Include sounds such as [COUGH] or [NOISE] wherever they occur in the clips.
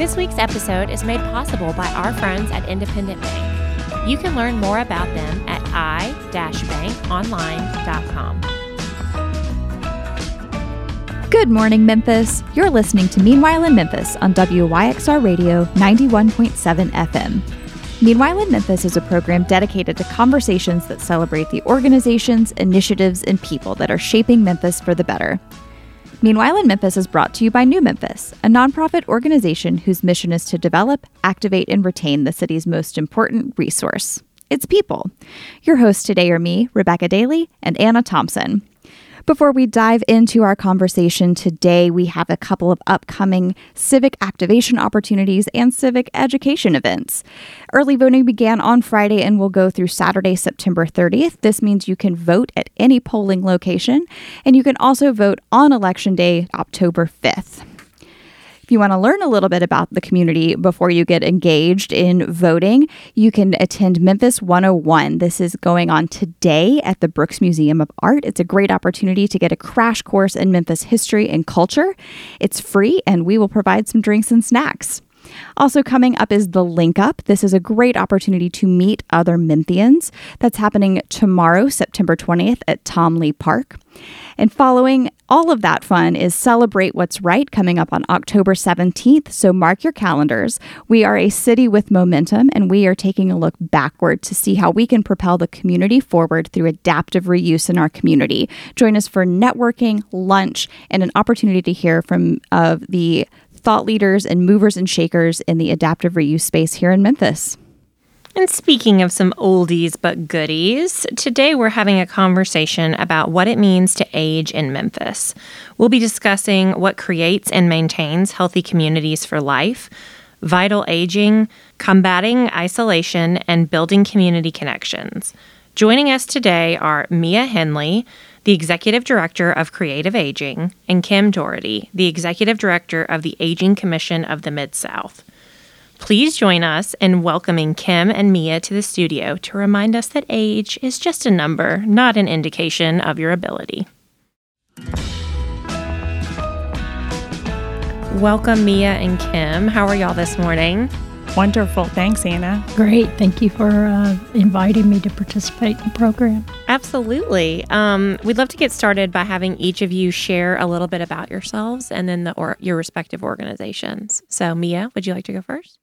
This week's episode is made possible by our friends at Independent Bank. You can learn more about them at i-bankonline.com. Good morning, Memphis. You're listening to Meanwhile in Memphis on WYXR Radio 91.7 FM. Meanwhile in Memphis is a program dedicated to conversations that celebrate the organizations, initiatives, and people that are shaping Memphis for the better. Meanwhile in Memphis is brought to you by New Memphis, a nonprofit organization whose mission is to develop, activate, and retain the city's most important resource its people. Your hosts today are me, Rebecca Daly, and Anna Thompson. Before we dive into our conversation today, we have a couple of upcoming civic activation opportunities and civic education events. Early voting began on Friday and will go through Saturday, September 30th. This means you can vote at any polling location, and you can also vote on Election Day, October 5th. If you want to learn a little bit about the community before you get engaged in voting, you can attend Memphis 101. This is going on today at the Brooks Museum of Art. It's a great opportunity to get a crash course in Memphis history and culture. It's free, and we will provide some drinks and snacks. Also, coming up is the Link Up. This is a great opportunity to meet other Memphians. That's happening tomorrow, September 20th at Tom Lee Park. And following all of that fun is Celebrate What's Right coming up on October 17th. So mark your calendars. We are a city with momentum, and we are taking a look backward to see how we can propel the community forward through adaptive reuse in our community. Join us for networking, lunch, and an opportunity to hear from of the thought leaders and movers and shakers in the adaptive reuse space here in Memphis. And speaking of some oldies but goodies, today we're having a conversation about what it means to age in Memphis. We'll be discussing what creates and maintains healthy communities for life, vital aging, combating isolation, and building community connections. Joining us today are Mia Henley, the Executive Director of Creative Aging, and Kim Daugherty, the Executive Director of the Aging Commission of the Mid South. Please join us in welcoming Kim and Mia to the studio to remind us that age is just a number, not an indication of your ability. Welcome, Mia and Kim. How are y'all this morning? Wonderful. Thanks, Anna. Great. Thank you for uh, inviting me to participate in the program. Absolutely. Um, we'd love to get started by having each of you share a little bit about yourselves and then the or your respective organizations. So, Mia, would you like to go first?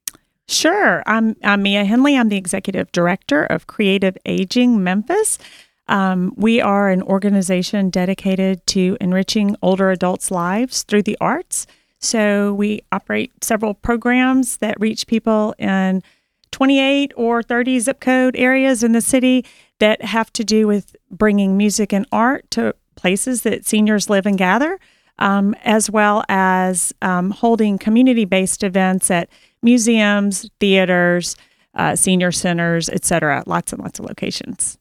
Sure. I'm, I'm Mia Henley. I'm the executive director of Creative Aging Memphis. Um, we are an organization dedicated to enriching older adults' lives through the arts. So we operate several programs that reach people in 28 or 30 zip code areas in the city that have to do with bringing music and art to places that seniors live and gather, um, as well as um, holding community based events at museums, theaters, uh, senior centers, etc. Lots and lots of locations.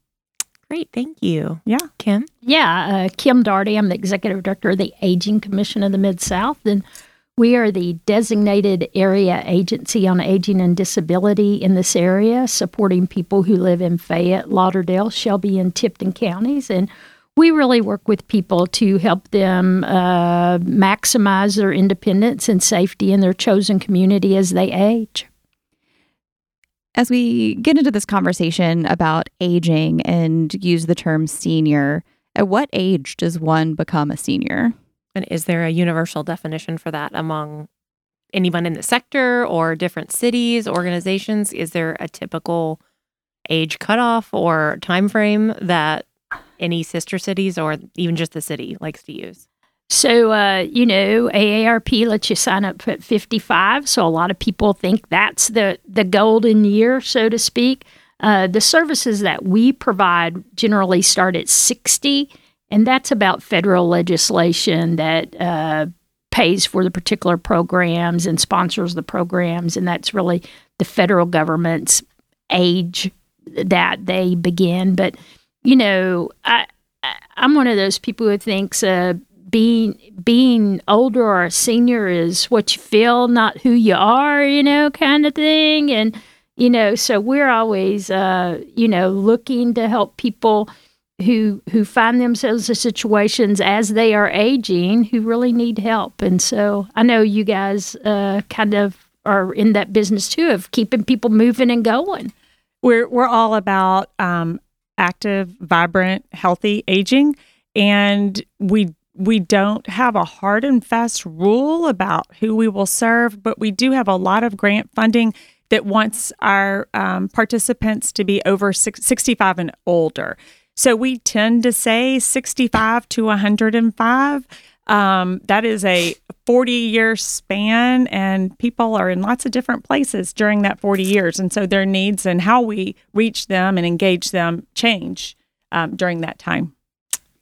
Great, thank you. Yeah. Kim? Yeah, uh, Kim Daugherty. I'm the executive director of the Aging Commission of the Mid South. And we are the designated area agency on aging and disability in this area, supporting people who live in Fayette, Lauderdale, Shelby, and Tipton counties. And we really work with people to help them uh, maximize their independence and safety in their chosen community as they age. As we get into this conversation about aging and use the term senior, at what age does one become a senior? And is there a universal definition for that among anyone in the sector or different cities, organizations? Is there a typical age cutoff or time frame that any sister cities or even just the city likes to use? So, uh, you know, AARP lets you sign up at 55. So a lot of people think that's the, the golden year, so to speak. Uh, the services that we provide generally start at 60 and that's about federal legislation that uh, pays for the particular programs and sponsors the programs. And that's really the federal government's age that they begin. But, you know, I, I'm one of those people who thinks uh, being being older or a senior is what you feel, not who you are, you know, kind of thing. And you know, so we're always, uh, you know, looking to help people who who find themselves in situations as they are aging who really need help. And so I know you guys uh, kind of are in that business too of keeping people moving and going. We're we're all about um, active, vibrant, healthy aging, and we we don't have a hard and fast rule about who we will serve, but we do have a lot of grant funding that wants our um, participants to be over six, 65 and older. So we tend to say 65 to 105. Um, that is a 40 year span, and people are in lots of different places during that 40 years. And so their needs and how we reach them and engage them change um, during that time.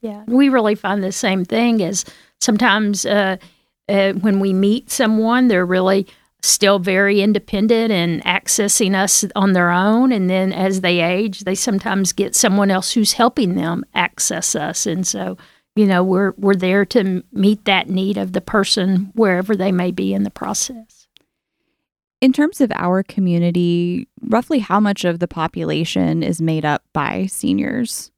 Yeah, we really find the same thing as sometimes uh, uh, when we meet someone, they're really still very independent and accessing us on their own. And then as they age, they sometimes get someone else who's helping them access us. And so, you know, we're we're there to meet that need of the person wherever they may be in the process. In terms of our community, roughly how much of the population is made up by seniors?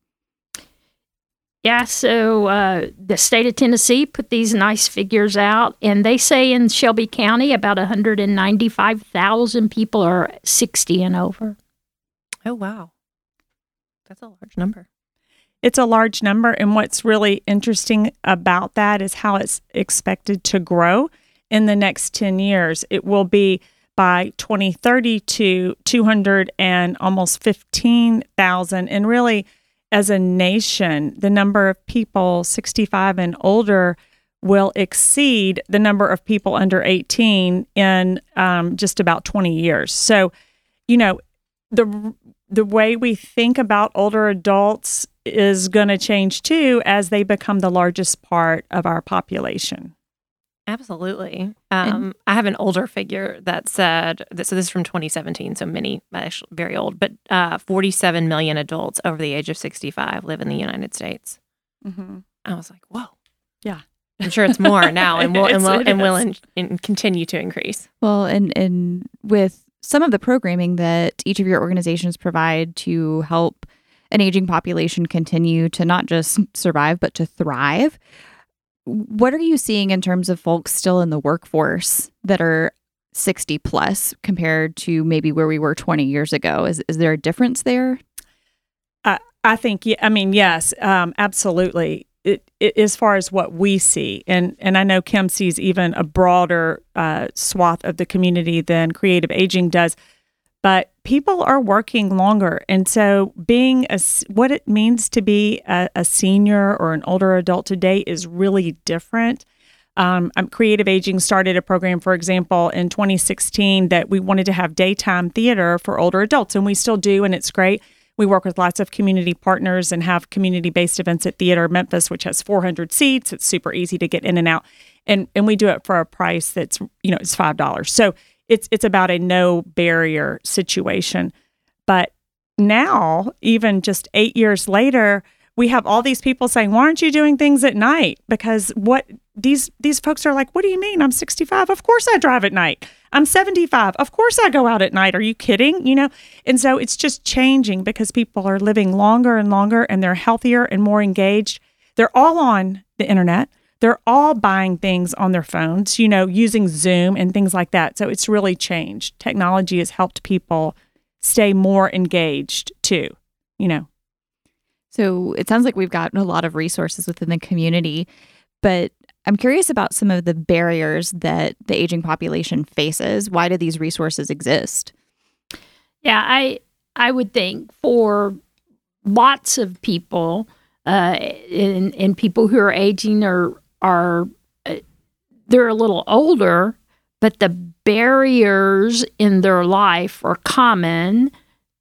Yeah, so uh, the state of Tennessee put these nice figures out, and they say in Shelby County about 195,000 people are 60 and over. Oh, wow. That's a large number. It's a large number. And what's really interesting about that is how it's expected to grow in the next 10 years. It will be by 2030 to 200 and almost 15,000. And really, as a nation, the number of people 65 and older will exceed the number of people under 18 in um, just about 20 years. So, you know, the the way we think about older adults is going to change too as they become the largest part of our population. Absolutely. Um, I have an older figure that said, that, so this is from 2017, so many, very old, but uh, 47 million adults over the age of 65 live in the United States. Mm-hmm. I was like, whoa. Yeah. I'm sure it's more now and will, [LAUGHS] and will, and will in, in continue to increase. Well, and, and with some of the programming that each of your organizations provide to help an aging population continue to not just survive, but to thrive what are you seeing in terms of folks still in the workforce that are 60 plus compared to maybe where we were 20 years ago? Is, is there a difference there? I, I think, I mean, yes, um, absolutely. It, it, as far as what we see, and, and I know Kim sees even a broader uh, swath of the community than creative aging does but people are working longer. And so, being a, what it means to be a, a senior or an older adult today is really different. Um, Creative Aging started a program, for example, in 2016 that we wanted to have daytime theater for older adults, and we still do, and it's great. We work with lots of community partners and have community based events at Theater Memphis, which has 400 seats. It's super easy to get in and out. And, and we do it for a price that's, you know, it's $5. So it's it's about a no barrier situation. But now, even just eight years later, we have all these people saying, "Why aren't you doing things at night?" Because what these these folks are like, "What do you mean? I'm 65. Of course I drive at night. I'm 75. Of course I go out at night. Are you kidding?" You know. And so it's just changing because people are living longer and longer, and they're healthier and more engaged. They're all on the internet they're all buying things on their phones, you know, using Zoom and things like that. So it's really changed. Technology has helped people stay more engaged too, you know. So it sounds like we've gotten a lot of resources within the community, but I'm curious about some of the barriers that the aging population faces. Why do these resources exist? Yeah, I I would think for lots of people, uh, and, and people who are aging or are uh, they're a little older, but the barriers in their life are common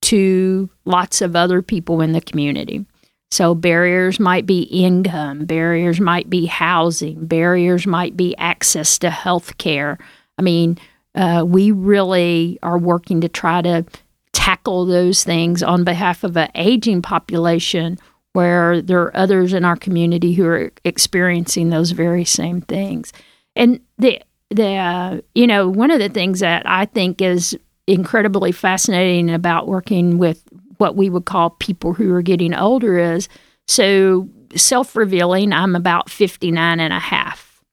to lots of other people in the community. So barriers might be income, barriers might be housing, barriers might be access to health care. I mean, uh, we really are working to try to tackle those things on behalf of an aging population where there are others in our community who are experiencing those very same things. And the the uh, you know one of the things that I think is incredibly fascinating about working with what we would call people who are getting older is so self-revealing I'm about 59 and a half.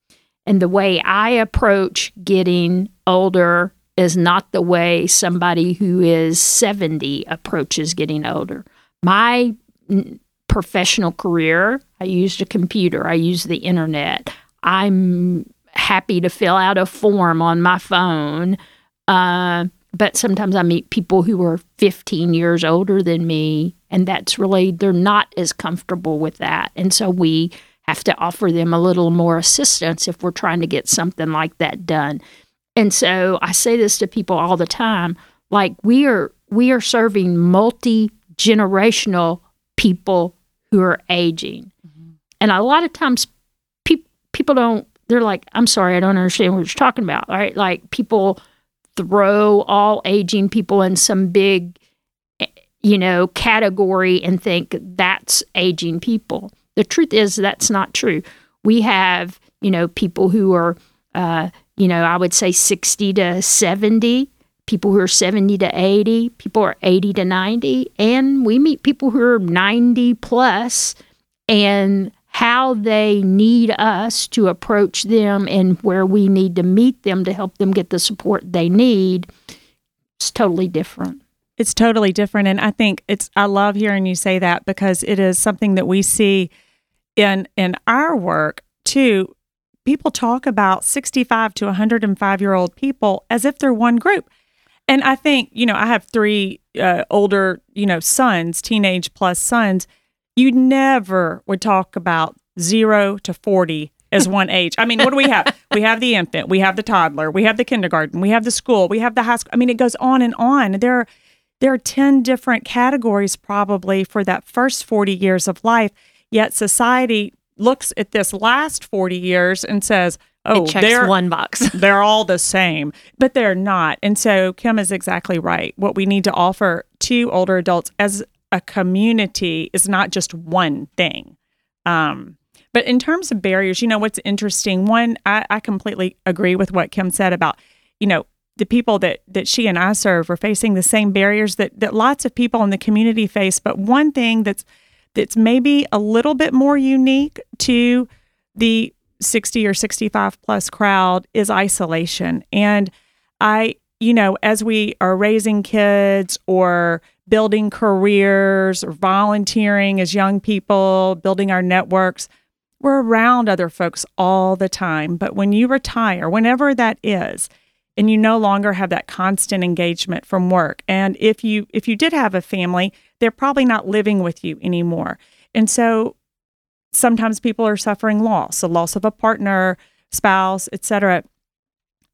And the way I approach getting older is not the way somebody who is 70 approaches getting older. My professional career, I used a computer, I used the internet. I'm happy to fill out a form on my phone. Uh, but sometimes I meet people who are 15 years older than me, and that's really, they're not as comfortable with that. And so we have to offer them a little more assistance if we're trying to get something like that done. And so I say this to people all the time like we are we are serving multi generational people who are aging. Mm-hmm. And a lot of times pe- people don't they're like I'm sorry I don't understand what you're talking about. All right? Like people throw all aging people in some big, eh, you know, category and think that's aging people. The truth is that's not true. We have, you know, people who are, uh, you know, I would say 60 to 70, people who are 70 to 80, people are 80 to 90, and we meet people who are 90 plus and how they need us to approach them and where we need to meet them to help them get the support they need is totally different. It's totally different. And I think it's, I love hearing you say that because it is something that we see in, in our work too. People talk about 65 to 105 year old people as if they're one group. And I think, you know, I have three uh, older, you know, sons, teenage plus sons you never would talk about zero to 40 as one [LAUGHS] age. I mean, what do we have? we have the infant, we have the toddler, we have the kindergarten, we have the school, we have the high school. I mean, it goes on and on. There are, there are 10 different categories probably for that first 40 years of life. Yet society looks at this last 40 years and says, oh, they're one box. [LAUGHS] they're all the same, but they're not. And so Kim is exactly right. What we need to offer to older adults as a community is not just one thing. Um, but in terms of barriers, you know, what's interesting, one, I, I completely agree with what Kim said about, you know, the people that that she and I serve are facing the same barriers that that lots of people in the community face. But one thing that's that's maybe a little bit more unique to the 60 or 65 plus crowd is isolation. And I, you know, as we are raising kids or building careers or volunteering as young people, building our networks. We're around other folks all the time. But when you retire, whenever that is, and you no longer have that constant engagement from work, and if you if you did have a family, they're probably not living with you anymore. And so sometimes people are suffering loss, a loss of a partner, spouse, etc.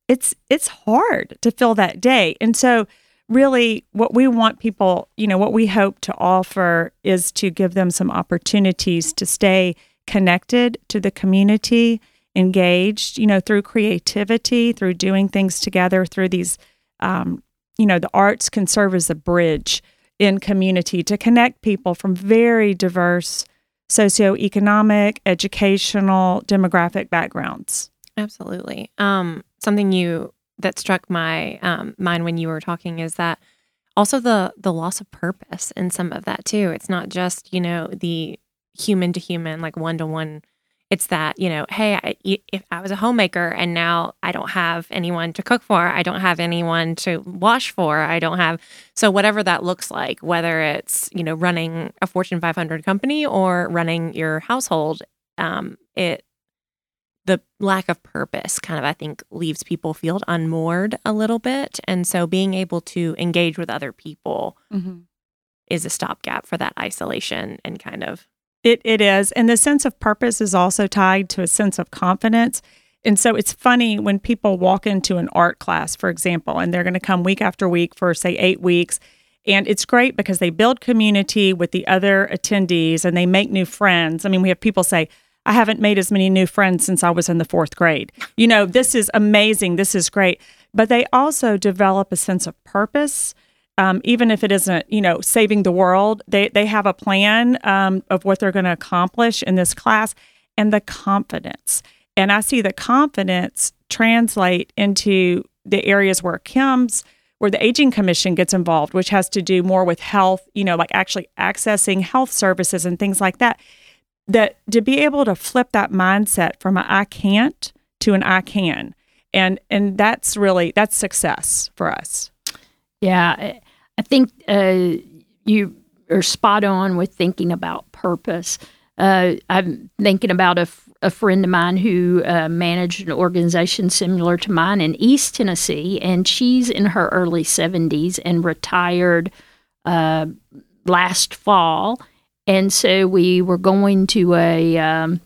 It's it's hard to fill that day. And so really what we want people, you know, what we hope to offer is to give them some opportunities to stay connected to the community, engaged, you know, through creativity, through doing things together, through these, um, you know, the arts can serve as a bridge in community to connect people from very diverse socioeconomic, educational, demographic backgrounds. Absolutely. Um, something you that struck my um, mind when you were talking is that also the the loss of purpose in some of that too. It's not just you know the human to human like one to one. It's that you know, hey, I, if I was a homemaker and now I don't have anyone to cook for, I don't have anyone to wash for, I don't have so whatever that looks like, whether it's you know running a Fortune 500 company or running your household, um, it the lack of purpose kind of i think leaves people feel unmoored a little bit and so being able to engage with other people mm-hmm. is a stopgap for that isolation and kind of it, it is and the sense of purpose is also tied to a sense of confidence and so it's funny when people walk into an art class for example and they're going to come week after week for say eight weeks and it's great because they build community with the other attendees and they make new friends i mean we have people say I haven't made as many new friends since I was in the fourth grade. You know, this is amazing. This is great. But they also develop a sense of purpose. Um, even if it isn't, you know, saving the world, they, they have a plan um, of what they're going to accomplish in this class and the confidence. And I see the confidence translate into the areas where Kim's, where the Aging Commission gets involved, which has to do more with health, you know, like actually accessing health services and things like that that to be able to flip that mindset from an I can't to an I can and and that's really that's success for us. Yeah, I think uh, you are spot on with thinking about purpose. Uh, I'm thinking about a, friend of mine who uh, managed an organization similar to mine in East Tennessee, and she's in her early 70s and retired uh, last fall. And so we were going to a, um,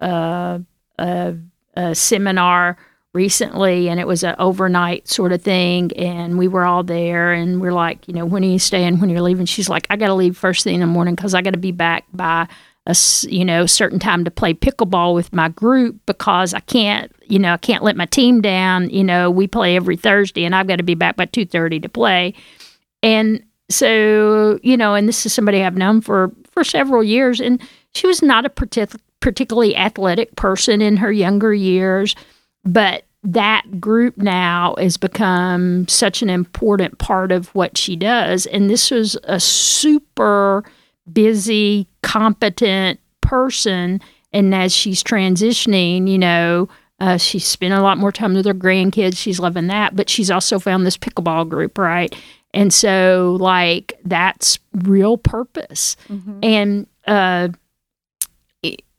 a, a seminar recently and it was an overnight sort of thing and we were all there and we're like you know when are you staying? When you're leaving? She's like i gotta leave first thing in the morning because i gotta be back by a you know certain time to play pickleball with my group because i can't you know i can't let my team down. You know we play every thursday and i've got to be back by 2.30 to play. And so you know and this is somebody i've known for for several years and she was not a partic- particularly athletic person in her younger years but that group now has become such an important part of what she does. And this was a super busy, competent person. And as she's transitioning, you know, uh, she's spending a lot more time with her grandkids. She's loving that. But she's also found this pickleball group, right? And so, like, that's real purpose. Mm-hmm. And uh,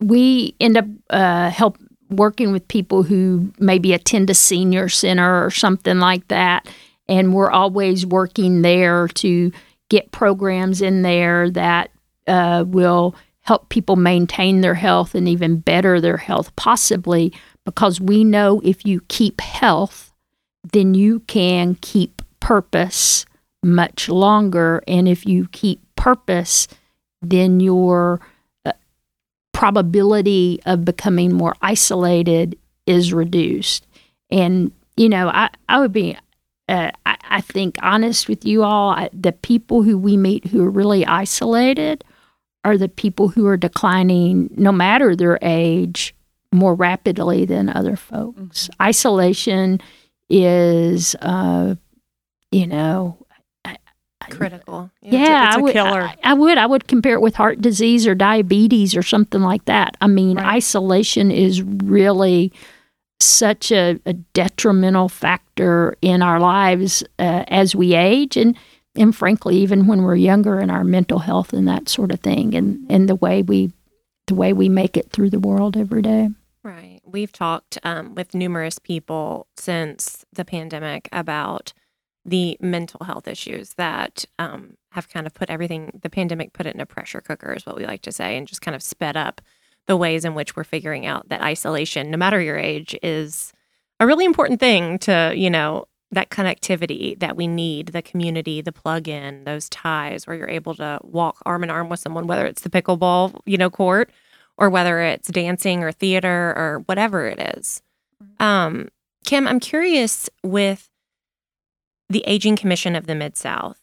we end up uh, help working with people who maybe attend a senior center or something like that. And we're always working there to get programs in there that uh, will help people maintain their health and even better their health, possibly because we know if you keep health, then you can keep purpose much longer. And if you keep purpose, then your probability of becoming more isolated is reduced. And, you know, I, I would be, uh, I, I, think, honest with you all. I, the people who we meet who are really isolated are the people who are declining, no matter their age, more rapidly than other folks. Mm-hmm. Isolation is, uh, you know, critical. Yeah, yeah I would, I, I, would. I would compare it with heart disease or diabetes or something like that. I mean, right. isolation is really such a, a, detrimental factor in our lives uh, as we age, and and frankly, even when we're younger, in our mental health and that sort of thing, and and the way we the way we make it through the world every day. Right. We've talked um, with numerous people since the pandemic about the mental health issues that um, have kind of put everything, the pandemic put it in a pressure cooker, is what we like to say, and just kind of sped up the ways in which we're figuring out that isolation, no matter your age, is a really important thing to, you know, that connectivity that we need, the community, the plug in, those ties where you're able to walk arm in arm with someone, whether it's the pickleball, you know, court or whether it's dancing or theater or whatever it is. Um, Kim, I'm curious with the Aging Commission of the Mid South,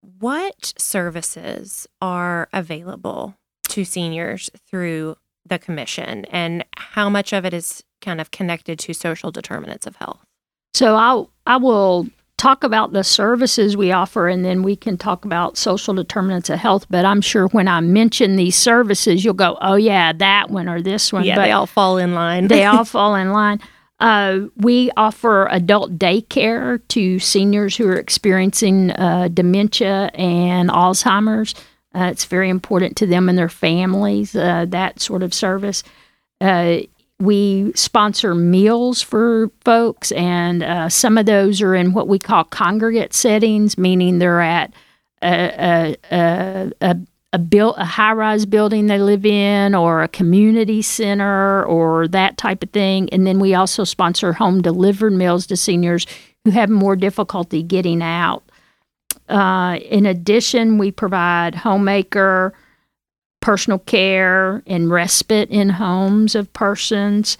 what services are available to seniors through the commission and how much of it is kind of connected to social determinants of health? So I I will talk about the services we offer and then we can talk about social determinants of health. But I'm sure when I mention these services, you'll go, oh, yeah, that one or this one. Yeah, but they all fall in line. they [LAUGHS] all fall in line. Uh, we offer adult daycare to seniors who are experiencing uh, dementia and Alzheimer's. Uh, it's very important to them and their families, uh, that sort of service. Uh, we sponsor meals for folks, and uh, some of those are in what we call congregate settings, meaning they're at a, a, a, a built a high rise building they live in or a community center or that type of thing. And then we also sponsor home delivered meals to seniors who have more difficulty getting out. Uh, in addition, we provide homemaker, personal care, and respite in homes of persons.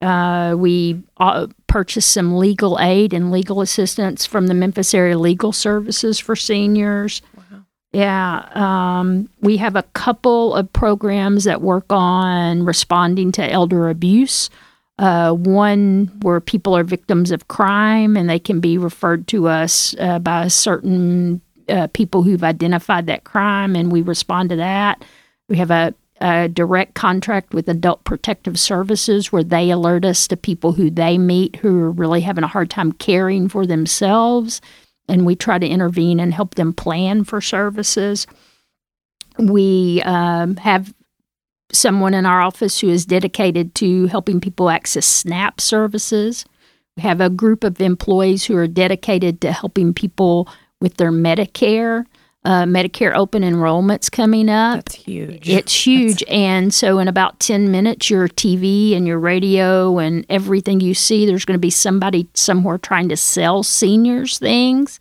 Uh, we uh, purchase some legal aid and legal assistance from the Memphis Area Legal Services for seniors. Yeah, um, we have a couple of programs that work on responding to elder abuse. Uh, one where people are victims of crime and they can be referred to us uh, by certain uh, people who've identified that crime, and we respond to that. We have a a direct contract with Adult Protective Services where they alert us to people who they meet who are really having a hard time caring for themselves. And we try to intervene and help them plan for services. We um, have someone in our office who is dedicated to helping people access SNAP services. We have a group of employees who are dedicated to helping people with their Medicare. Uh, Medicare open enrollment's coming up. That's huge. It's huge. and so, in about 10 minutes, your TV and your radio and everything you see, there's going to be somebody somewhere trying to sell seniors things.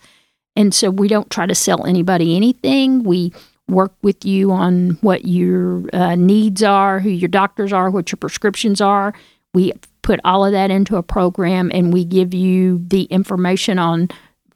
And so, we don't try to sell anybody anything. We work with you on what your uh, needs are, who your doctors are, what your prescriptions are. We put all of that into a program and we give you the information on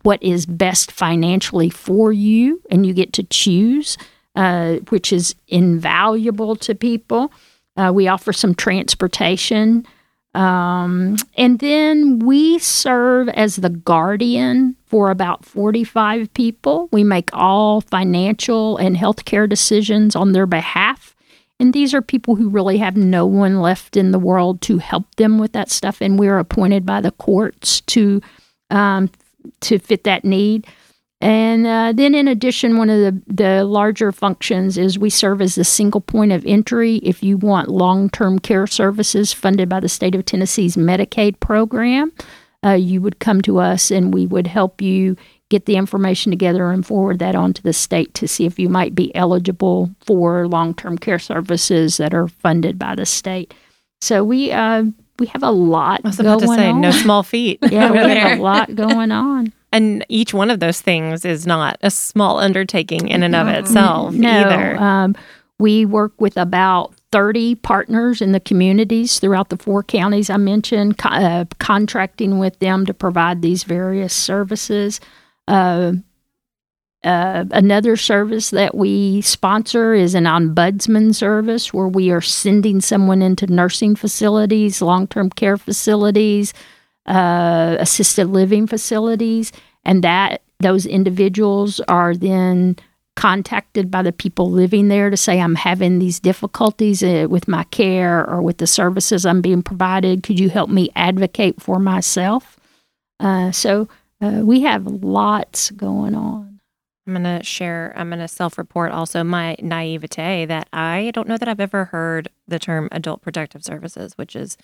what is best financially for you, and you get to choose, uh, which is invaluable to people. Uh, we offer some transportation. Um, and then we serve as the guardian for about 45 people. We make all financial and healthcare decisions on their behalf. And these are people who really have no one left in the world to help them with that stuff. And we're appointed by the courts to um, to fit that need. And uh, then, in addition, one of the, the larger functions is we serve as the single point of entry if you want long term care services funded by the state of Tennessee's Medicaid program. Uh, you would come to us and we would help you get the information together and forward that on to the state to see if you might be eligible for long term care services that are funded by the state. So we uh, we have a lot. I was about to say, on. no small feat. yeah, we have a [LAUGHS] lot going on. And each one of those things is not a small undertaking in and of itself no, either. Um, we work with about 30 partners in the communities throughout the four counties I mentioned, co- uh, contracting with them to provide these various services. Uh, uh, another service that we sponsor is an ombudsman service where we are sending someone into nursing facilities, long term care facilities, uh, assisted living facilities, and that those individuals are then contacted by the people living there to say, I'm having these difficulties uh, with my care or with the services I'm being provided. Could you help me advocate for myself? Uh, so uh, we have lots going on. I'm going to share, I'm going to self report also my naivete that I don't know that I've ever heard the term adult protective services, which is,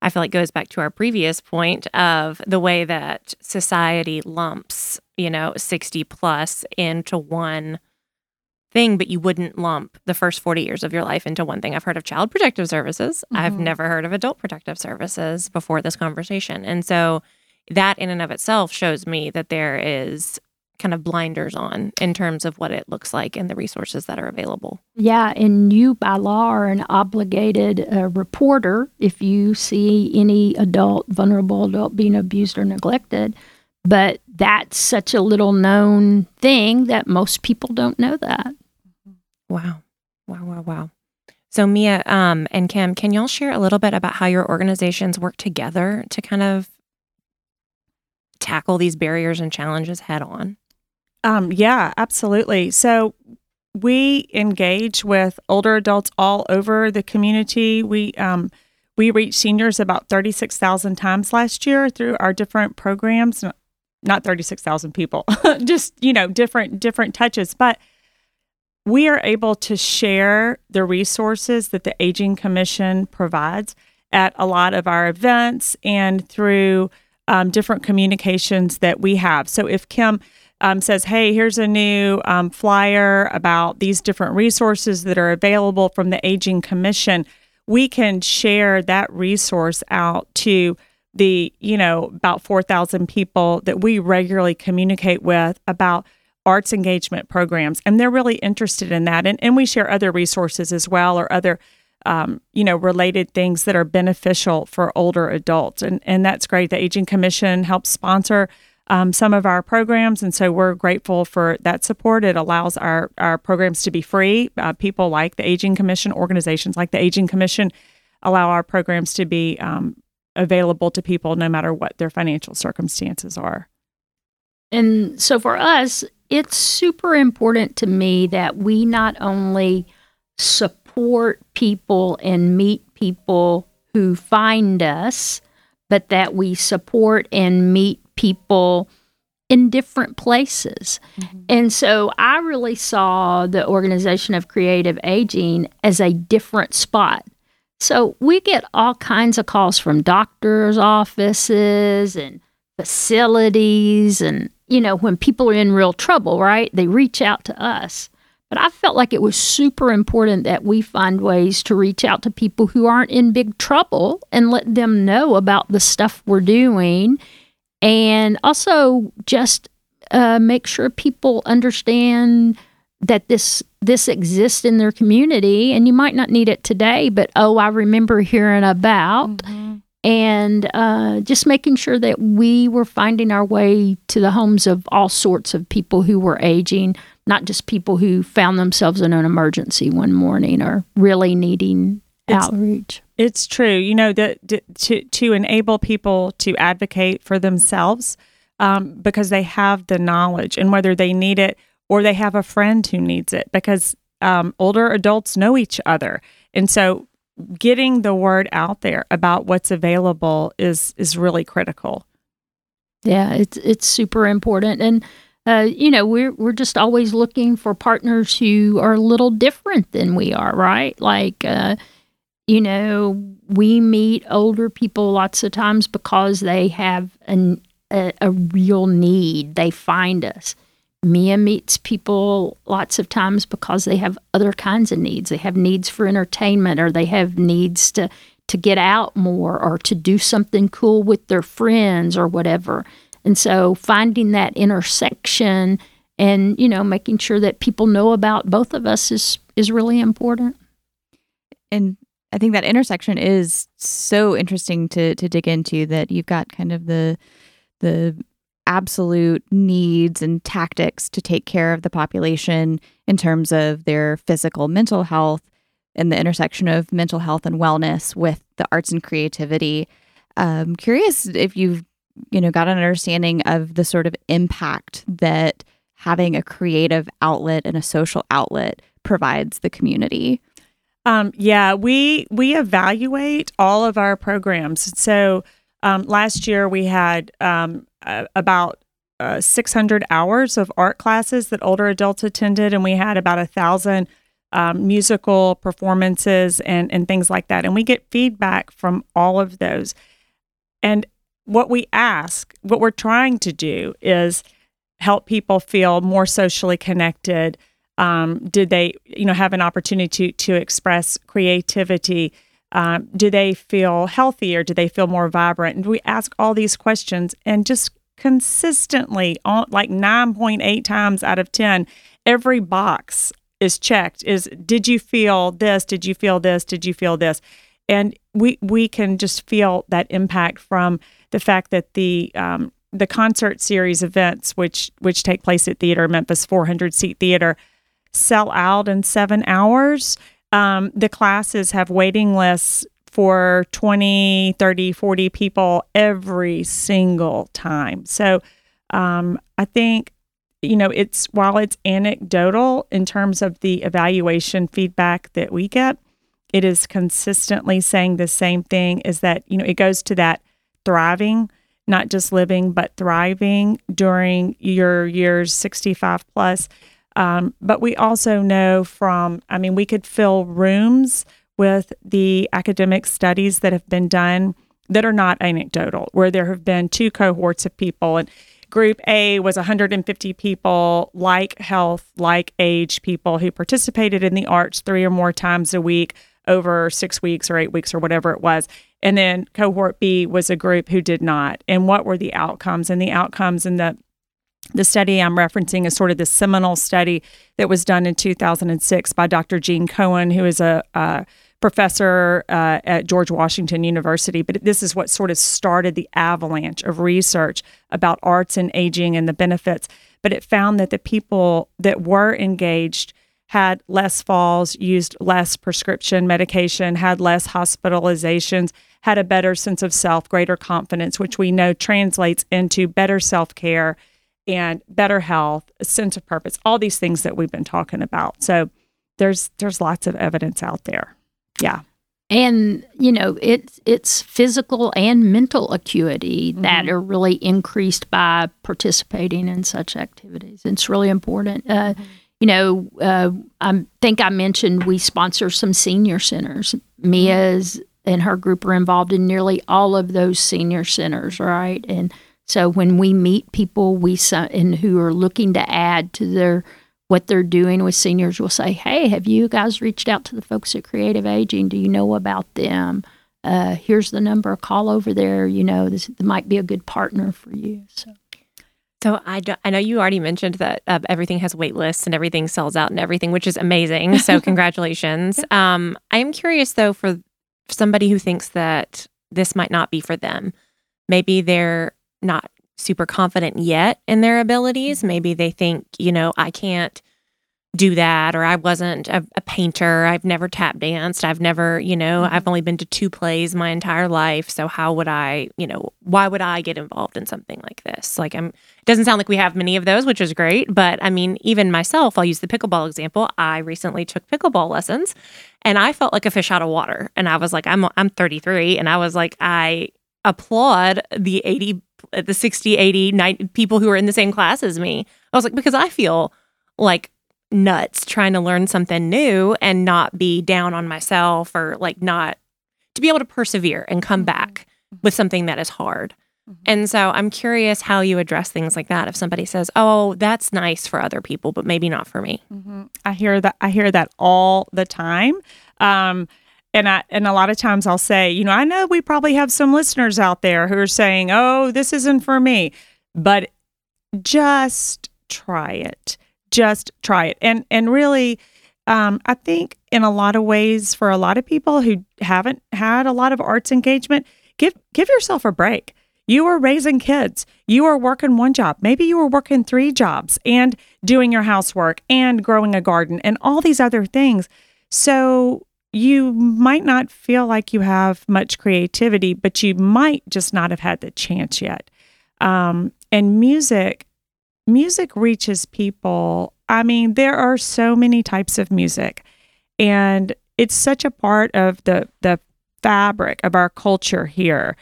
I feel like goes back to our previous point of the way that society lumps, you know, 60 plus into one thing, but you wouldn't lump the first 40 years of your life into one thing. I've heard of child protective services. I've mm-hmm. never heard of adult protective services before this conversation. And so that in and of itself shows me that there is kind of blinders on in terms of what it looks like and the resources that are available. Yeah, and you by law are an obligated uh, reporter if you see any adult, vulnerable adult being abused or neglected. But that's such a little known thing that most people don't know that. Wow. Wow, wow, wow. So Mia um, and Kim, can y'all share a little bit about how your organizations work together to kind of tackle these barriers and challenges head on? Um, yeah, absolutely. So we engage with older adults all over the community. We um, we reached seniors about thirty six thousand times last year through our different programs. Not thirty six thousand people, [LAUGHS] just you know different different touches, but we are able to share the resources that the Aging Commission provides at a lot of our events and through um, different communications that we have. So if Kim um, says, hey, here's a new um, flyer about these different resources that are available from the Aging Commission, we can share that resource out to the, you know, about 4,000 people that we regularly communicate with about arts engagement programs. And they're really interested in that. And, and we share other resources as well or other um, you know, related things that are beneficial for older adults. And, and that's great. The Aging Commission helps sponsor um, some of our programs. And so we're grateful for that support. It allows our, our programs to be free. Uh, people like the Aging Commission, organizations like the Aging Commission, allow our programs to be um, available to people no matter what their financial circumstances are. And so for us, it's super important to me that we not only support support people and meet people who find us, but that we support and meet people in different places. Mm-hmm. And so I really saw the organization of creative aging as a different spot. So we get all kinds of calls from doctors' offices and facilities and you know when people are in real trouble, right? They reach out to us. But I felt like it was super important that we find ways to reach out to people who aren't in big trouble and let them know about the stuff we're doing. And also just uh, make sure people understand that this this exists in their community and you might not need it today but oh i remember hearing about mm-hmm. and uh, just making sure that we were finding our way to the homes of all sorts of people who were aging not just people who found themselves in an emergency one morning or really needing it's, outreach. It's true. You know, that to to enable people to advocate for themselves um, because they have the knowledge and whether they need it or they have a friend who needs it because um, older adults know each other. And so getting the word out there about what's available is is really critical. Yeah, it's it's super important and uh, you know, we're we're just always looking for partners who are a little different than we are, right? Like, uh, you know, we meet older people lots of times because they have an, a, a real need. They find us. Mia meets people lots of times because they have other kinds of needs. They have needs for entertainment, or they have needs to to get out more, or to do something cool with their friends, or whatever. And so finding that intersection and, you know, making sure that people know about both of us is is really important. And I think that intersection is so interesting to to dig into that you've got kind of the the absolute needs and tactics to take care of the population in terms of their physical mental health and the intersection of mental health and wellness with the arts and creativity. I'm um, curious if you've you know, got an understanding of the sort of impact that having a creative outlet and a social outlet provides the community. Um, yeah, we we evaluate all of our programs. So um, last year we had um, uh, about uh, 600 hours of art classes that older adults attended, and we had about a thousand um, musical performances and and things like that. And we get feedback from all of those. And what we ask, what we're trying to do is help people feel more socially connected. Um, did they, you know, have an opportunity to to express creativity? Um, do they feel healthier? Do they feel more vibrant? And we ask all these questions, and just consistently, on like nine point eight times out of ten, every box is checked. Is did you feel this? Did you feel this? Did you feel this? And we we can just feel that impact from the fact that the um, the concert series events, which which take place at Theater Memphis 400 seat theater, sell out in seven hours. Um, the classes have waiting lists for 20, 30, 40 people every single time. So um, I think, you know, it's while it's anecdotal in terms of the evaluation feedback that we get, it is consistently saying the same thing is that, you know, it goes to that thriving, not just living, but thriving during your years 65 plus. Um, but we also know from, I mean, we could fill rooms with the academic studies that have been done that are not anecdotal, where there have been two cohorts of people. And group A was 150 people, like health, like age people who participated in the arts three or more times a week over six weeks or eight weeks or whatever it was. And then cohort B was a group who did not. And what were the outcomes? And the outcomes in the the study I'm referencing is sort of the seminal study that was done in 2006 by Dr. Gene Cohen, who is a, a professor uh, at George Washington University. But this is what sort of started the avalanche of research about arts and aging and the benefits. But it found that the people that were engaged had less falls, used less prescription medication, had less hospitalizations, had a better sense of self, greater confidence, which we know translates into better self care and better health, a sense of purpose, all these things that we've been talking about. So there's there's lots of evidence out there. Yeah. And you know, it's it's physical and mental acuity mm-hmm. that are really increased by participating in such activities. It's really important. Uh, mm-hmm. You know, uh, I think I mentioned we sponsor some senior centers. Mia's and her group are involved in nearly all of those senior centers, right? And so when we meet people we and who are looking to add to their what they're doing with seniors, we'll say, "Hey, have you guys reached out to the folks at Creative Aging? Do you know about them? Uh, here's the number. Call over there. You know, this, might be a good partner for you." So. So I, do, I know you already mentioned that uh, everything has wait lists and everything sells out and everything, which is amazing. So [LAUGHS] congratulations. Um, I am curious though for somebody who thinks that this might not be for them. Maybe they're not super confident yet in their abilities. Mm-hmm. Maybe they think, you know, I can't do that or I wasn't a, a, painter. I've never tap danced. I've never, you know, mm-hmm. I've only been to two plays my entire life. So how would I, you know, why would I get involved in something like this? Like I'm it doesn't sound like we have many of those, which is great, but I mean, even myself, I'll use the pickleball example. I recently took pickleball lessons and I felt like a fish out of water. And I was like I'm I'm 33 and I was like I applaud the 80 the 60 80 90 people who are in the same class as me. I was like because I feel like nuts trying to learn something new and not be down on myself or like not to be able to persevere and come mm-hmm. back with something that is hard. Mm-hmm. And so I'm curious how you address things like that. If somebody says, "Oh, that's nice for other people, but maybe not for me," mm-hmm. I hear that. I hear that all the time. Um, and I and a lot of times I'll say, you know, I know we probably have some listeners out there who are saying, "Oh, this isn't for me," but just try it just try it. And and really, um, I think in a lot of ways, for a lot of people who haven't had a lot of arts engagement, give give yourself a break. You are raising kids. You are working one job. Maybe you are working three jobs and doing your housework and growing a garden and all these other things. So you might not feel like you have much creativity, but you might just not have had the chance yet. Um, and music music reaches people. I mean, there are so many types of music, and it's such a part of the the fabric of our culture here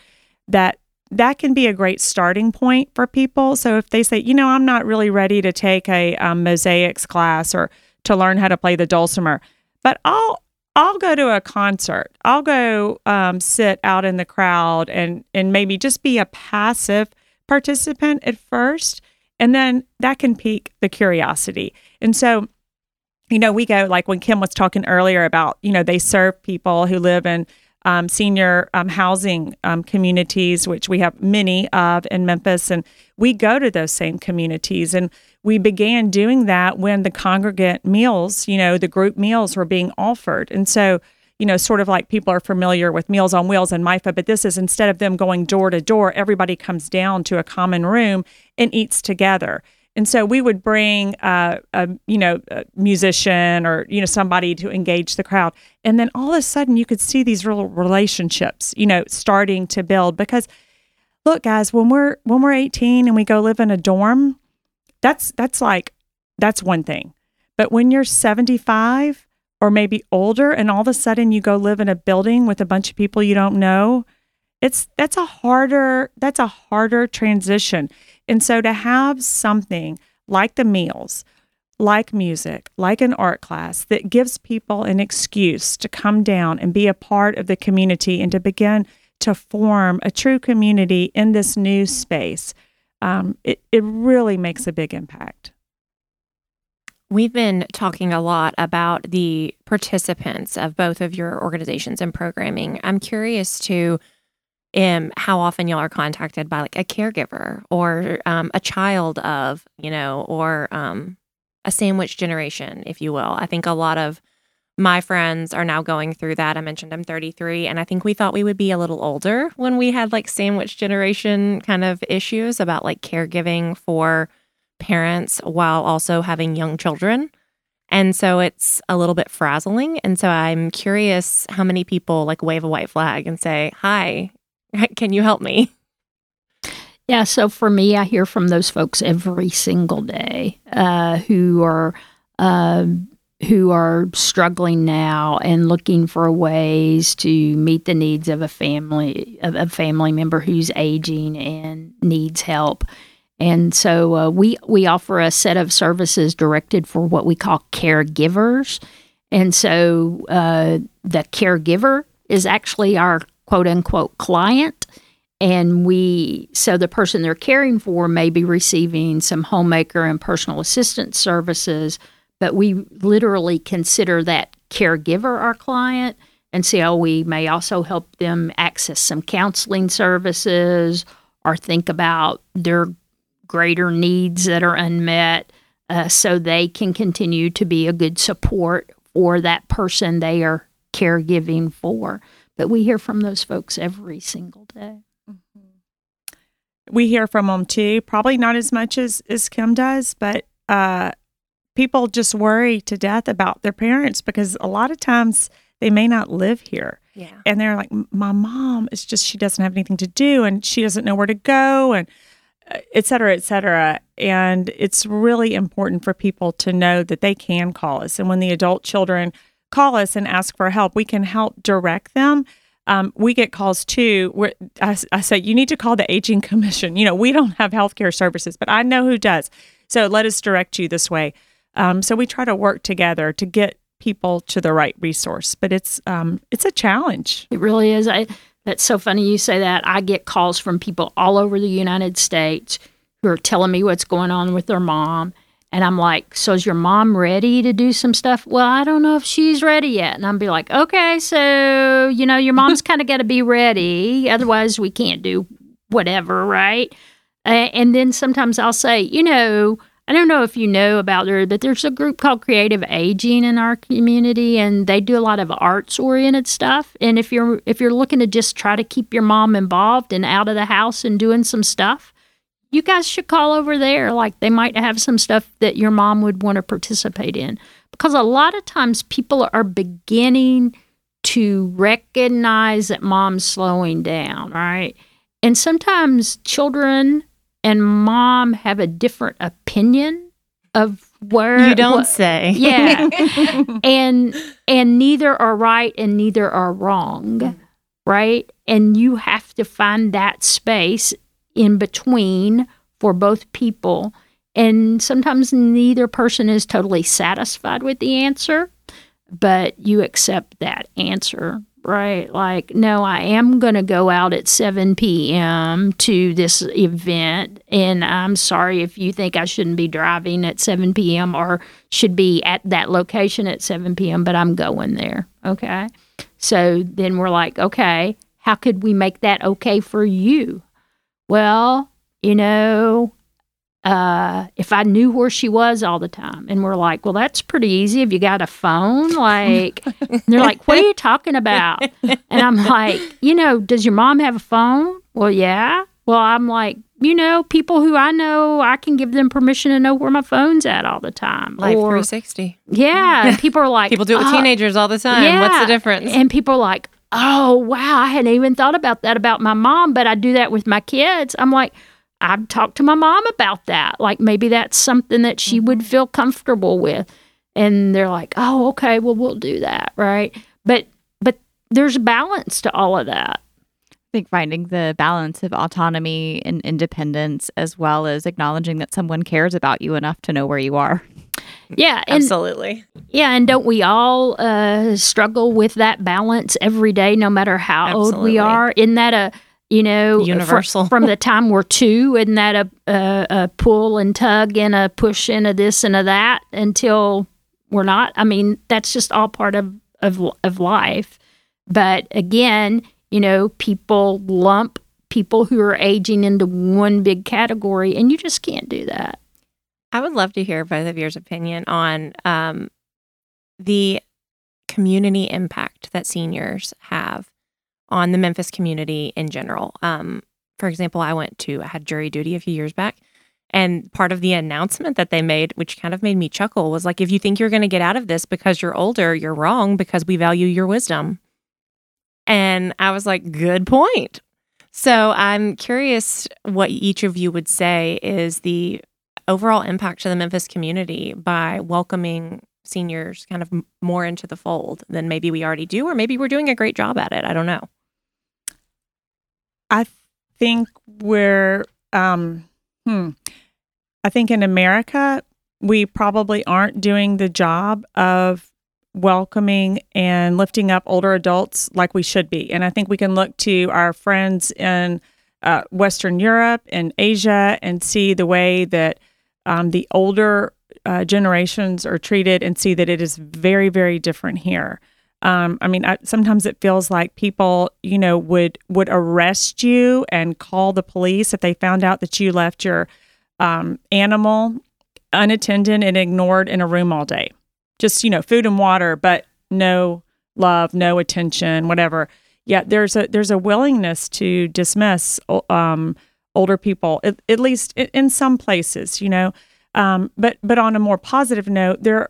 that that can be a great starting point for people. So if they say, you know, I'm not really ready to take a um, mosaics class or to learn how to play the dulcimer, but I'll I'll go to a concert. I'll go um, sit out in the crowd and and maybe just be a passive participant at first and then that can pique the curiosity. And so, you know, we go like when Kim was talking earlier about, you know, they serve people who live in um, senior um, housing um, communities, which we have many of in Memphis. And we go to those same communities. And we began doing that when the congregate meals, you know, the group meals were being offered. And so, you know, sort of like people are familiar with Meals on Wheels and MIFA, but this is instead of them going door to door, everybody comes down to a common room and eats together. And so we would bring uh, a you know a musician or you know somebody to engage the crowd, and then all of a sudden you could see these real relationships you know starting to build. Because look guys when we're when we're 18 and we go live in a dorm that's that's like that's one thing. But when you're 75 or maybe older and all of a sudden you go live in a building with a bunch of people you don't know it's that's a harder that's a harder transition and so to have something like the meals like music like an art class that gives people an excuse to come down and be a part of the community and to begin to form a true community in this new space um, it, it really makes a big impact We've been talking a lot about the participants of both of your organizations and programming. I'm curious to um, how often y'all are contacted by like a caregiver or um, a child of, you know, or um, a sandwich generation, if you will. I think a lot of my friends are now going through that. I mentioned I'm 33, and I think we thought we would be a little older when we had like sandwich generation kind of issues about like caregiving for parents while also having young children. And so it's a little bit frazzling. And so I'm curious how many people like wave a white flag and say, Hi, [LAUGHS] can you help me? Yeah, so for me, I hear from those folks every single day uh, who are uh, who are struggling now and looking for ways to meet the needs of a family of a family member who's aging and needs help. And so uh, we we offer a set of services directed for what we call caregivers. And so uh, the caregiver is actually our quote unquote client. And we, so the person they're caring for may be receiving some homemaker and personal assistance services, but we literally consider that caregiver our client. And so we may also help them access some counseling services or think about their greater needs that are unmet uh, so they can continue to be a good support for that person they are caregiving for. But we hear from those folks every single day. We hear from them too, probably not as much as, as Kim does, but uh, people just worry to death about their parents because a lot of times they may not live here. Yeah. And they're like, my mom is just, she doesn't have anything to do and she doesn't know where to go and uh, et cetera, et cetera. And it's really important for people to know that they can call us. And when the adult children call us and ask for help, we can help direct them. Um, we get calls too where I, I say, you need to call the Aging [LAUGHS] Commission. You know, we don't have healthcare services, but I know who does. So let us direct you this way. Um, so we try to work together to get people to the right resource, but it's um, it's a challenge. It really is. I, that's so funny you say that. I get calls from people all over the United States who are telling me what's going on with their mom. And I'm like, so is your mom ready to do some stuff? Well, I don't know if she's ready yet. And I'm be like, okay, so you know, your mom's [LAUGHS] kind of got to be ready, otherwise we can't do whatever, right? Uh, and then sometimes I'll say, you know, I don't know if you know about her, but there's a group called Creative Aging in our community, and they do a lot of arts oriented stuff. And if you're if you're looking to just try to keep your mom involved and out of the house and doing some stuff, you guys should call over there. Like they might have some stuff that your mom would want to participate in. Because a lot of times people are beginning to recognize that mom's slowing down, right? And sometimes children and mom have a different opinion of where You don't what- say. [LAUGHS] yeah and and neither are right and neither are wrong right and you have to find that space in between for both people. And sometimes neither person is totally satisfied with the answer but you accept that answer right? Like no i am going to go out at 7 p.m to this event and i'm sorry if you think i shouldn't be driving at 7 p.m or should be at that location at 7 p.m but i'm going there okay? So then we're like okay how could we make that okay for you well you know uh, if I knew where she was all the time. And we're like, well, that's pretty easy. If you got a phone, like, they're like, what are you talking about? And I'm like, you know, does your mom have a phone? Well, yeah. Well, I'm like, you know, people who I know, I can give them permission to know where my phone's at all the time. Life Or- 360. yeah. And people are like, [LAUGHS] People do it with "Oh, teenagers all the time. What's the difference? and people are like, oh, wow, I hadn't even thought about that about my mom, but I do that with my kids. I'm like, I've talked to my mom about that. Like maybe that's something that she would mm-hmm. feel comfortable with. And they're like, oh, okay, well, we'll do that. Right. But, but there's a balance to all of that. I think finding the balance of autonomy and independence, as well as acknowledging that someone cares about you enough to know where you are. Yeah. And Absolutely. Yeah, and don't we all uh, struggle with that balance every day, no matter how old we are? Isn't that a you know Universal. from the time we're two? Isn't that a, a, a pull and tug and a push and a this and a that until we're not? I mean, that's just all part of of of life. But again, you know, people lump people who are aging into one big category, and you just can't do that. I would love to hear both of your opinion on um, the community impact that seniors have on the Memphis community in general. Um, for example, I went to I had jury duty a few years back, and part of the announcement that they made, which kind of made me chuckle, was like, "If you think you're going to get out of this because you're older, you're wrong because we value your wisdom." And I was like, "Good point." So I'm curious what each of you would say is the overall impact to the Memphis community by welcoming seniors kind of more into the fold than maybe we already do, or maybe we're doing a great job at it. I don't know. I think we're, um, hmm, I think in America, we probably aren't doing the job of welcoming and lifting up older adults like we should be. And I think we can look to our friends in uh, Western Europe and Asia and see the way that um, the older uh, generations are treated and see that it is very, very different here. Um, I mean, I, sometimes it feels like people, you know, would would arrest you and call the police if they found out that you left your um, animal unattended and ignored in a room all day. Just you know, food and water, but no love, no attention, whatever. Yeah, there's a there's a willingness to dismiss um, older people, at, at least in, some places, you know. Um, but but on a more positive note, there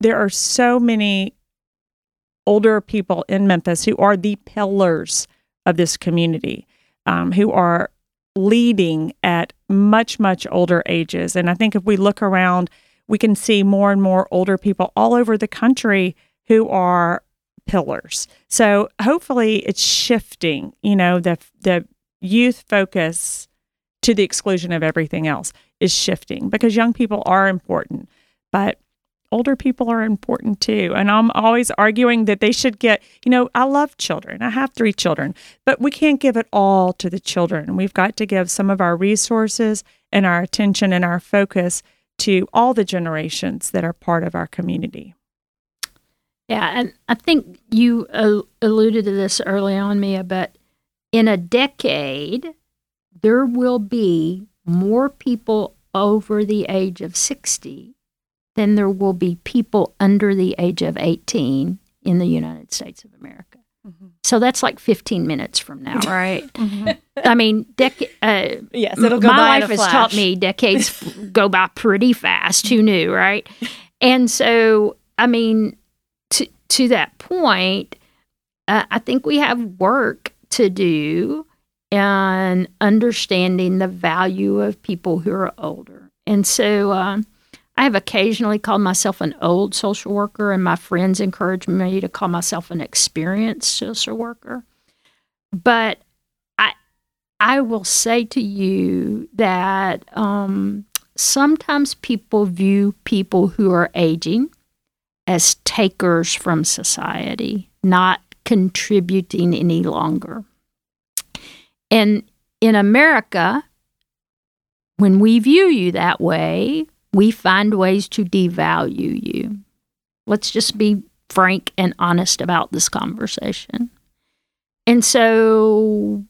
there are so many older people in Memphis who are the pillars of this community, um, who are leading at much much older ages. And I think if we look around, we can see more and more older people all over the country who are pillars. So hopefully it's shifting, you know, the the youth focus to the exclusion of everything else is shifting because young people are important, but older people are important too. And I'm always arguing that they should get, you know, I love children. I have three children, but we can't give it all to the children. We've got to give some of our resources and our attention and our focus to all the generations that are part of our community. Yeah, and I think you alluded to this early on, Mia, but in a decade, there will be more people over the age of 60 than there will be people under the age of 18 in the United States of America. Mm-hmm. So that's like 15 minutes from now, [LAUGHS] right? mm-hmm. I mean, dec- uh, yes, it'll go my life has taught me decades [LAUGHS] go by pretty fast. Who knew, right? And so, I mean, to to that point, uh, I think we have work to do and understanding the value of people who are older. And so um, I have occasionally called myself an old social worker, and my friends encourage me to call myself an experienced social worker. But I, I will say to you that um, sometimes people view people who are aging as takers from society, not contributing any longer. And in America, when we view you that way, we find ways to devalue you. Let's just be frank and honest about this conversation. And so,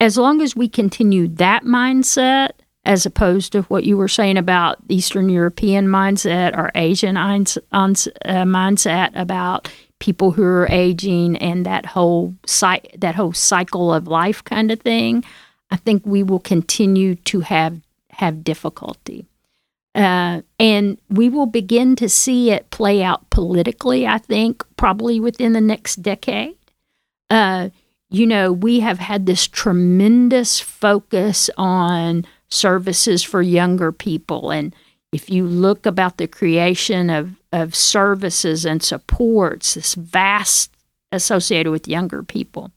as long as we continue that mindset, as opposed to what you were saying about Eastern European mindset or Asian uh, mindset about people who are aging and that whole that whole cycle of life kind of thing, I think we will continue to have have difficulty. Uh, and we will begin to see it play out politically, I think, probably within the next decade. Uh, you know, we have had this tremendous focus on services for younger people. And if you look about the creation of of services and supports, this vast associated with younger people.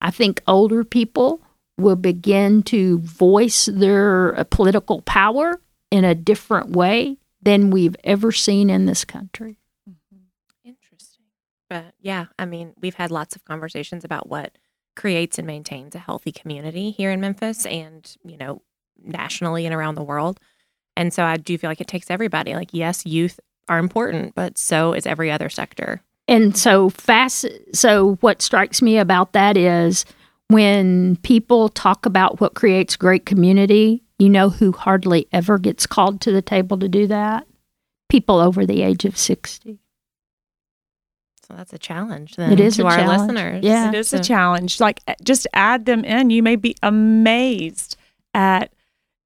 I think older people will begin to voice their uh, political power in a different way than we've ever seen in this country. Mm-hmm. Interesting. But yeah, I mean, we've had lots of conversations about what creates and maintains a healthy community here in Memphis and, you know, nationally and around the world. And so I do feel like it takes everybody. Like, yes, youth are important, but so is every other sector. And so fast so what strikes me about that is when people talk about what creates great community, you know who hardly ever gets called to the table to do that? People over the age of 60. So that's a challenge then it is to our challenge. listeners. Yeah. It is so. a challenge. Like uh, just add them in. You may be amazed at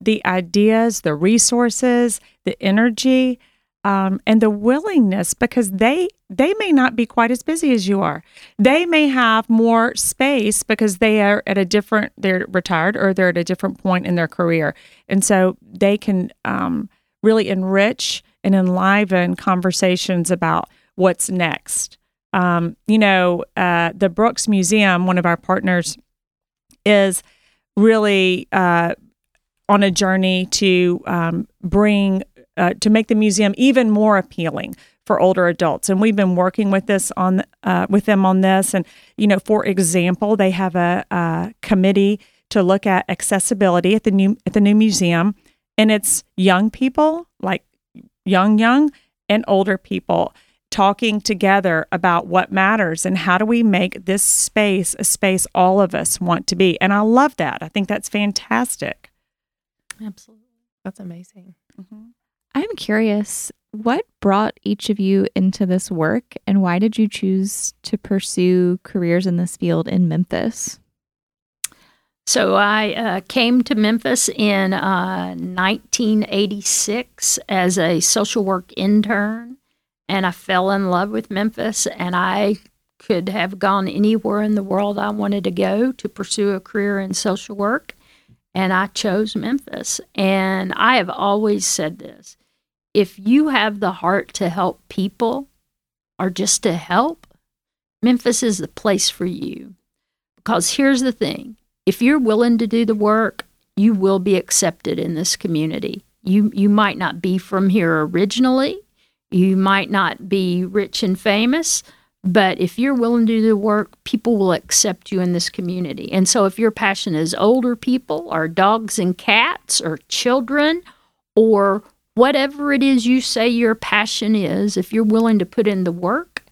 the ideas, the resources, the energy um, and the willingness because they they may not be quite as busy as you are. They may have more space because they are at a different they're retired or they're at a different point in their career, and so they can um, really enrich and enliven conversations about what's next. Um, you know, uh, the Brooks Museum, one of our partners, is really uh, on a journey to um, bring uh, to make the museum even more appealing for older adults. And we've been working with this on uh, with them on this. And you know for example they have a, a, committee to look at accessibility at the new at the new museum. And it's young people like young young and older people talking together about what matters and how do we make this space a space all of us want to be. And i love that. I think that's fantastic. Absolutely. That's amazing. Mm-hmm. I'm curious what brought each of you into this work and why did you choose to pursue careers in this field in Memphis? So I uh, came to Memphis in uh, 1986 as a social work intern, and I fell in love with Memphis. And I could have gone anywhere in the world I wanted to go to pursue a career in social work, and I chose Memphis. And I have always said this: if you have the heart to help people or just to help, Memphis is the place for you. Because here's the thing if you're willing to do the work, you will be accepted in this community. You, you might not be from here originally, you might not be rich and famous, but if you're willing to do the work, people will accept you in this community. And so if your passion is older people or dogs and cats or children or whatever it is you say your passion is, if you're willing to put in the work,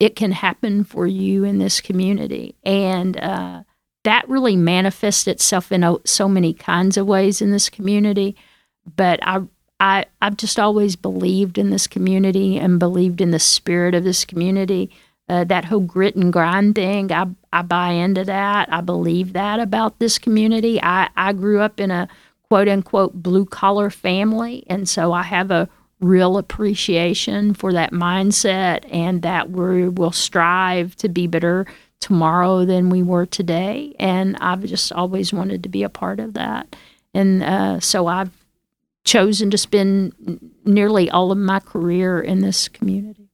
it can happen for you in this community. And uh, that really manifests itself in so many kinds of ways in this community. But I, I, I've just always believed in this community and believed in the spirit of this community. Uh, that whole grit and grind thing, I, I buy into that. I believe that about this community. I, I grew up in a quote unquote blue collar family. And so I have a real appreciation for that mindset and that we will strive to be better tomorrow than we were today. And I've just always wanted to be a part of that. And uh, so I've chosen to spend nearly all of my career in this community.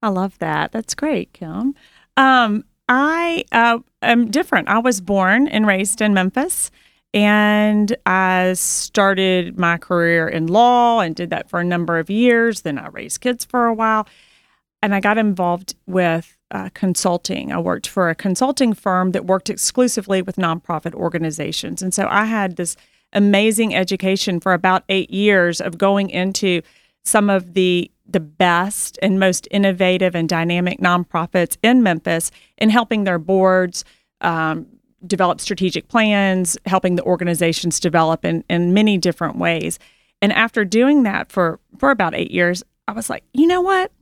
I love that. That's great, Kim. Um, I uh, am different. I was born and raised in Memphis. And I started my career in law and did that for a number of years. Then I raised kids for a while. And I got involved with uh, consulting. I worked for a consulting firm that worked exclusively with nonprofit organizations. And so I had this amazing education for about eight years of going into some of the the best and most innovative and dynamic nonprofits in Memphis and helping their boards um, develop strategic plans, helping the organizations develop in, in many different ways. And after doing that for, for about eight years, I was like, you know what?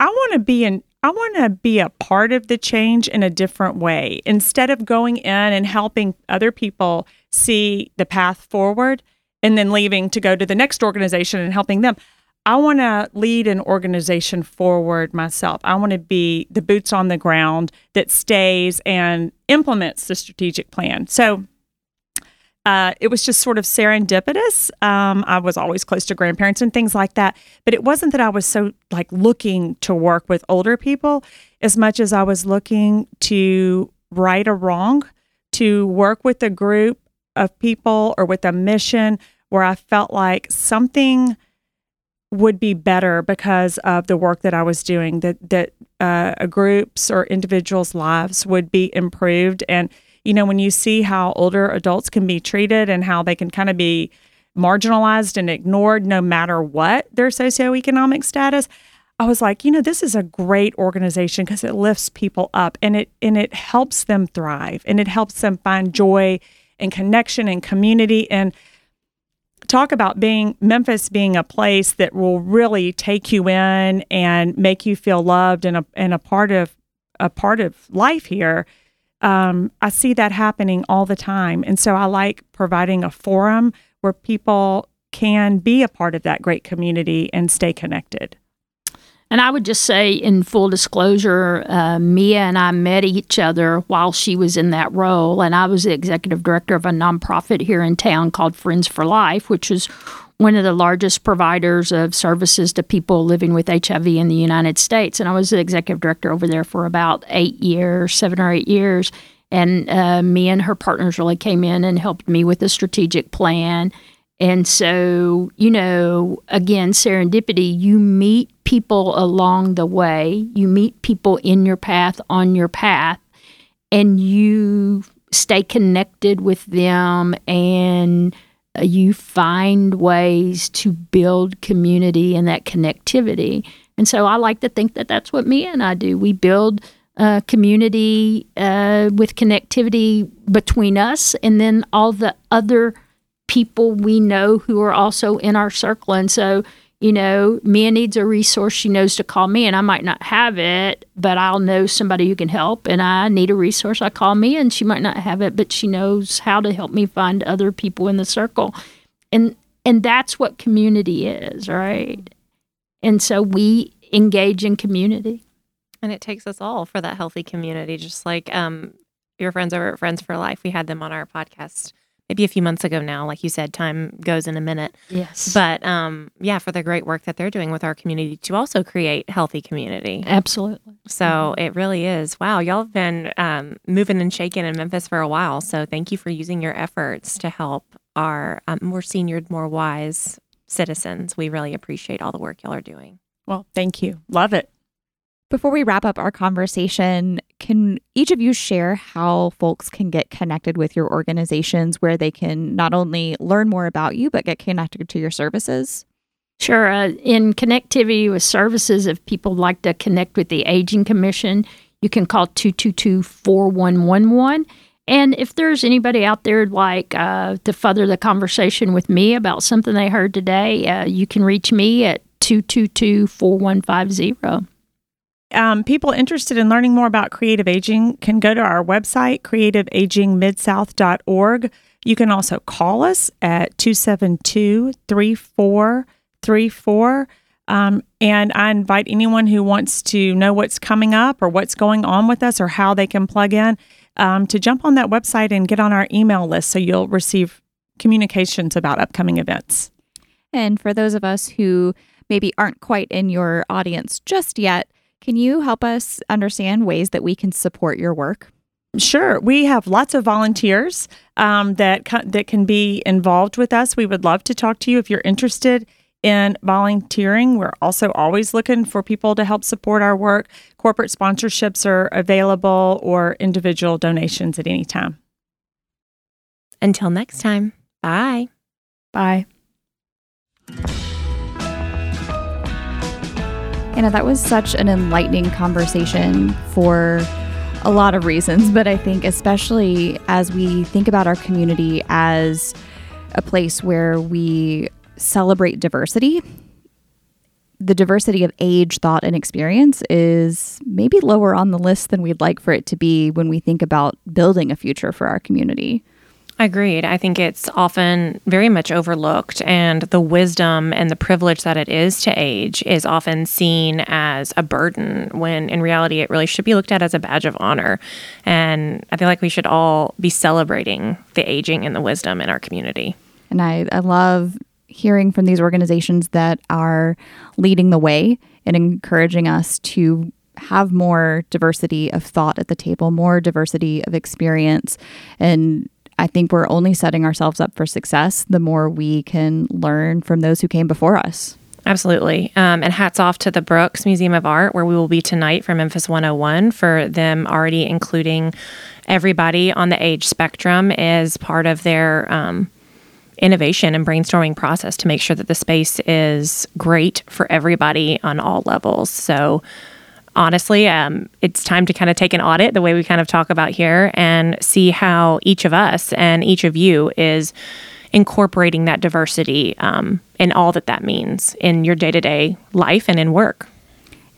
I want to be in I want to be a part of the change in a different way. Instead of going in and helping other people see the path forward and then leaving to go to the next organization and helping them, I want to lead an organization forward myself. I want to be the boots on the ground that stays and implements the strategic plan. So uh, it was just sort of serendipitous. Um, I was always close to grandparents and things like that, but it wasn't that I was so like looking to work with older people as much as I was looking to right a wrong, to work with a group of people or with a mission where I felt like something would be better because of the work that I was doing. That that uh, groups or individuals' lives would be improved, and you know when you see how older adults can be treated and how they can kind of be marginalized and ignored no matter what their socioeconomic status. I was like, you know, this is a great organization because it lifts people up and it and it helps them thrive and it helps them find joy and connection and community and talk about being Memphis being a place that will really take you in and make you feel loved and a and a part of a part of life here. Um, I see that happening all the time, and so I like providing a forum where people can be a part of that great community and stay connected. And I would just say, in full disclosure, uh, Mia and I met each other while she was in that role. And I was the executive director of a nonprofit here in town called Friends for Life, which was one of the largest providers of services to people living with HIV in the United States. And I was the executive director over there for about eight years, seven or eight years. And uh, Mia and her partners really came in and helped me with the strategic plan. And so, you know, again, serendipity, you meet people along the way, you meet people in your path, on your path, and you stay connected with them and uh, you find ways to build community and that connectivity. And so I like to think that that's what Mia and I do. We build uh, community uh, with connectivity between us and then all the other people we know who are also in our circle. And so you know, Mia needs a resource, she knows to call me, and I might not have it, but I'll know somebody who can help. And I need a resource, I call Mia, and she might not have it, but she knows how to help me find other people in the circle. And and that's what community is, right? And so we engage in community. And it takes us all for that healthy community, just like um, your friends over at Friends for Life. We had them on our podcast maybe a few months ago now. Like you said, time goes in a minute. Yes. But um, yeah, for the great work that they're doing with our community to also create healthy community. Absolutely. So mm-hmm. it really is. Wow, y'all have been um, moving and shaking in Memphis for a while. So thank you for using your efforts to help our um, more senior, more wise citizens. We really appreciate all the work y'all are doing. Well, thank you. Love it. Before we wrap up our conversation, can each of you share how folks can get connected with your organizations where they can not only learn more about you, but get connected to your services? Sure. Uh, in connectivity with services, if people like to connect with the Aging Commission, you can call 222 4111. And if there's anybody out there like uh, to further the conversation with me about something they heard today, uh, you can reach me at 222 4150. Um, people interested in learning more about creative aging can go to our website, creativeagingmidsouth.org. You can also call us at 272 3434. Um, and I invite anyone who wants to know what's coming up or what's going on with us or how they can plug in um, to jump on that website and get on our email list so you'll receive communications about upcoming events. And for those of us who maybe aren't quite in your audience just yet, can you help us understand ways that we can support your work? Sure, we have lots of volunteers um, that that can be involved with us. We would love to talk to you if you're interested in volunteering. We're also always looking for people to help support our work. Corporate sponsorships are available, or individual donations at any time. Until next time, bye. Bye. Anna, that was such an enlightening conversation for a lot of reasons, but I think especially as we think about our community as a place where we celebrate diversity, the diversity of age, thought, and experience is maybe lower on the list than we'd like for it to be when we think about building a future for our community. Agreed. I think it's often very much overlooked, and the wisdom and the privilege that it is to age is often seen as a burden when in reality it really should be looked at as a badge of honor. And I feel like we should all be celebrating the aging and the wisdom in our community. And I, I love hearing from these organizations that are leading the way and encouraging us to have more diversity of thought at the table, more diversity of experience, and I think we're only setting ourselves up for success the more we can learn from those who came before us. Absolutely. Um, and hats off to the Brooks Museum of Art, where we will be tonight for Memphis 101, for them already including everybody on the age spectrum as part of their um, innovation and brainstorming process to make sure that the space is great for everybody on all levels. So, honestly, um, it's time to kind of take an audit the way we kind of talk about here and see how each of us and each of you is incorporating that diversity um, and all that that means in your day to day life and in work.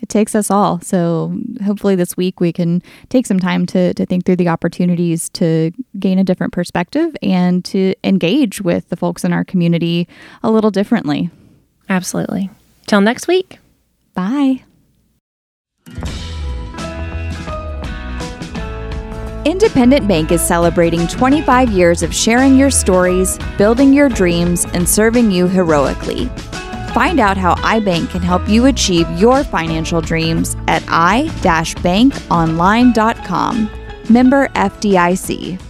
It takes us all. So hopefully this week we can take some time to, to think through the opportunities to gain a different perspective and to engage with the folks in our community a little differently. Absolutely. Till next week. Bye. Independent Bank is celebrating 25 years of sharing your stories, building your dreams, and serving you heroically. Find out how iBank can help you achieve your financial dreams at i-bankonline.com. Member FDIC.